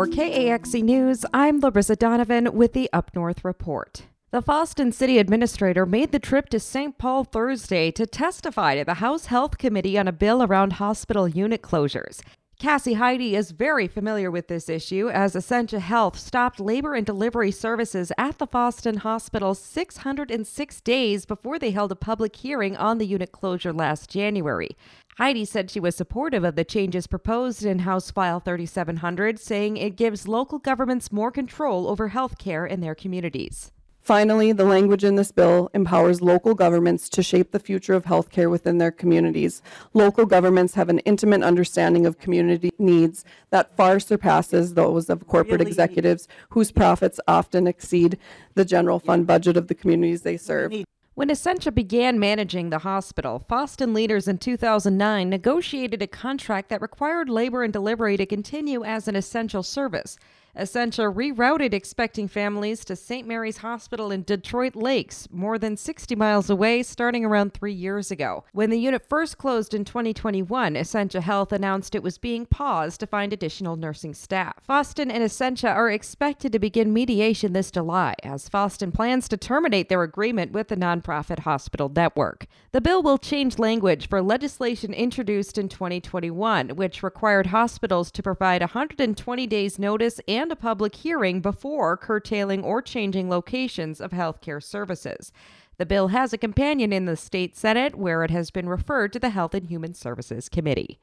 For KAXE News, I'm Larissa Donovan with the Up North Report. The Fosston City Administrator made the trip to St. Paul Thursday to testify to the House Health Committee on a bill around hospital unit closures. Cassie Heidi is very familiar with this issue as Essentia Health stopped labor and delivery services at the Fosston Hospital 606 days before they held a public hearing on the unit closure last January. Heidi said she was supportive of the changes proposed in House File 3700, saying it gives local governments more control over health care in their communities. Finally, the language in this bill empowers local governments to shape the future of healthcare within their communities. Local governments have an intimate understanding of community needs that far surpasses those of corporate executives whose profits often exceed the general fund budget of the communities they serve. When Essentia began managing the hospital, Fosston leaders in 2009 negotiated a contract that required labor and delivery to continue as an essential service. Essentia rerouted expecting families to St. Mary's Hospital in Detroit Lakes, more than 60 miles away, starting around three years ago. When the unit first closed in 2021, Essentia Health announced it was being paused to find additional nursing staff. Fosston and Essentia are expected to begin mediation this July, as Fosston plans to terminate their agreement with the nonprofit hospital network. The bill will change language for legislation introduced in 2021, which required hospitals to provide 120 days notice and and a public hearing before curtailing or changing locations of healthcare services. The bill has a companion in the state Senate, where it has been referred to the Health and Human Services Committee.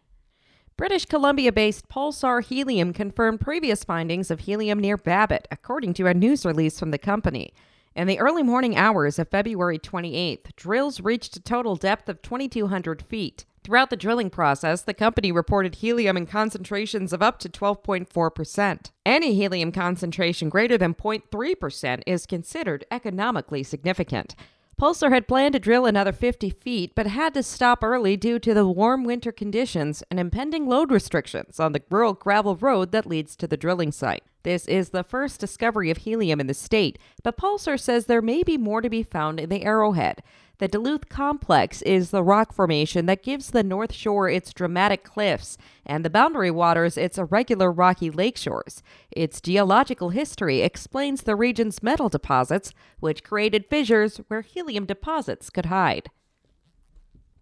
British Columbia based Pulsar Helium confirmed previous findings of helium near Babbitt, according to a news release from the company. In the early morning hours of February 28th, drills reached a total depth of 2,200 feet. Throughout the drilling process, the company reported helium in concentrations of up to 12.4%. Any helium concentration greater than 0.3% is considered economically significant. Pulsar had planned to drill another 50 feet, but had to stop early due to the warm winter conditions and impending load restrictions on the rural gravel road that leads to the drilling site. This is the first discovery of helium in the state, but Pulsar says there may be more to be found in the Arrowhead. The Duluth Complex is the rock formation that gives the North Shore its dramatic cliffs and the Boundary Waters its irregular rocky lakeshores. Its geological history explains the region's metal deposits, which created fissures where helium deposits could hide.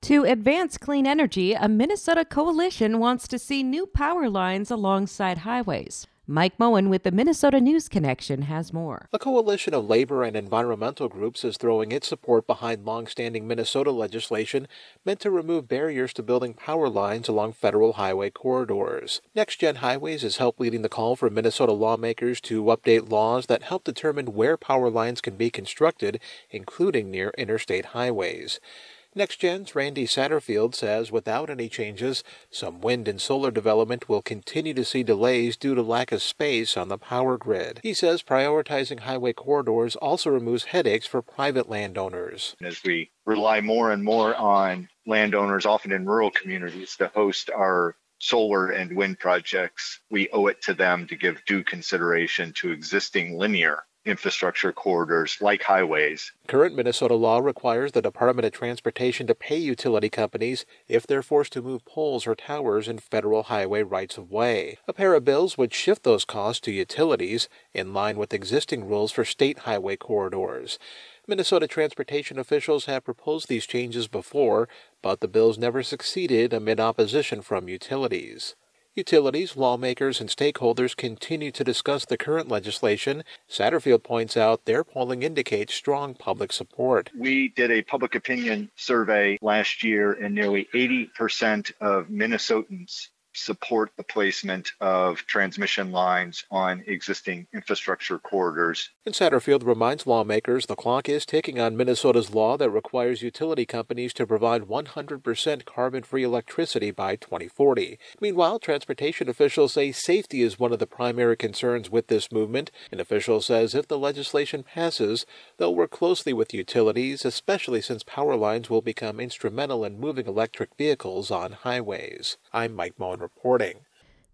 To advance clean energy, a Minnesota coalition wants to see new power lines alongside highways. Mike Moen with the Minnesota News Connection has more. A coalition of labor and environmental groups is throwing its support behind long-standing Minnesota legislation meant to remove barriers to building power lines along federal highway corridors. NextGen Highways has helped leading the call for Minnesota lawmakers to update laws that help determine where power lines can be constructed, including near interstate highways. NextGen's Randy Satterfield says without any changes, some wind and solar development will continue to see delays due to lack of space on the power grid. He says prioritizing highway corridors also removes headaches for private landowners. As we rely more and more on landowners, often in rural communities, to host our solar and wind projects, we owe it to them to give due consideration to existing linear infrastructure corridors like highways. Current Minnesota law requires the Department of Transportation to pay utility companies if they're forced to move poles or towers in federal highway rights of way. A pair of bills would shift those costs to utilities in line with existing rules for state highway corridors. Minnesota transportation officials have proposed these changes before, but the bills never succeeded amid opposition from utilities. Utilities, lawmakers, and stakeholders continue to discuss the current legislation. Satterfield points out their polling indicates strong public support. We did a public opinion survey last year, and nearly 80% of Minnesotans support the placement of transmission lines on existing infrastructure corridors. Satterfield reminds lawmakers the clock is ticking on Minnesota's law that requires utility companies to provide 100% carbon free electricity by 2040. Meanwhile, transportation officials say safety is one of the primary concerns with this movement. An official says if the legislation passes, they'll work closely with utilities, especially since power lines will become instrumental in moving electric vehicles on highways. I'm Mike Moen reporting.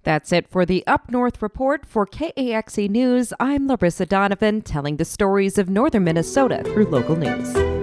That's it for the Up North report for KAXE News. I'm Larissa Donovan, telling the stories of northern Minnesota through local news.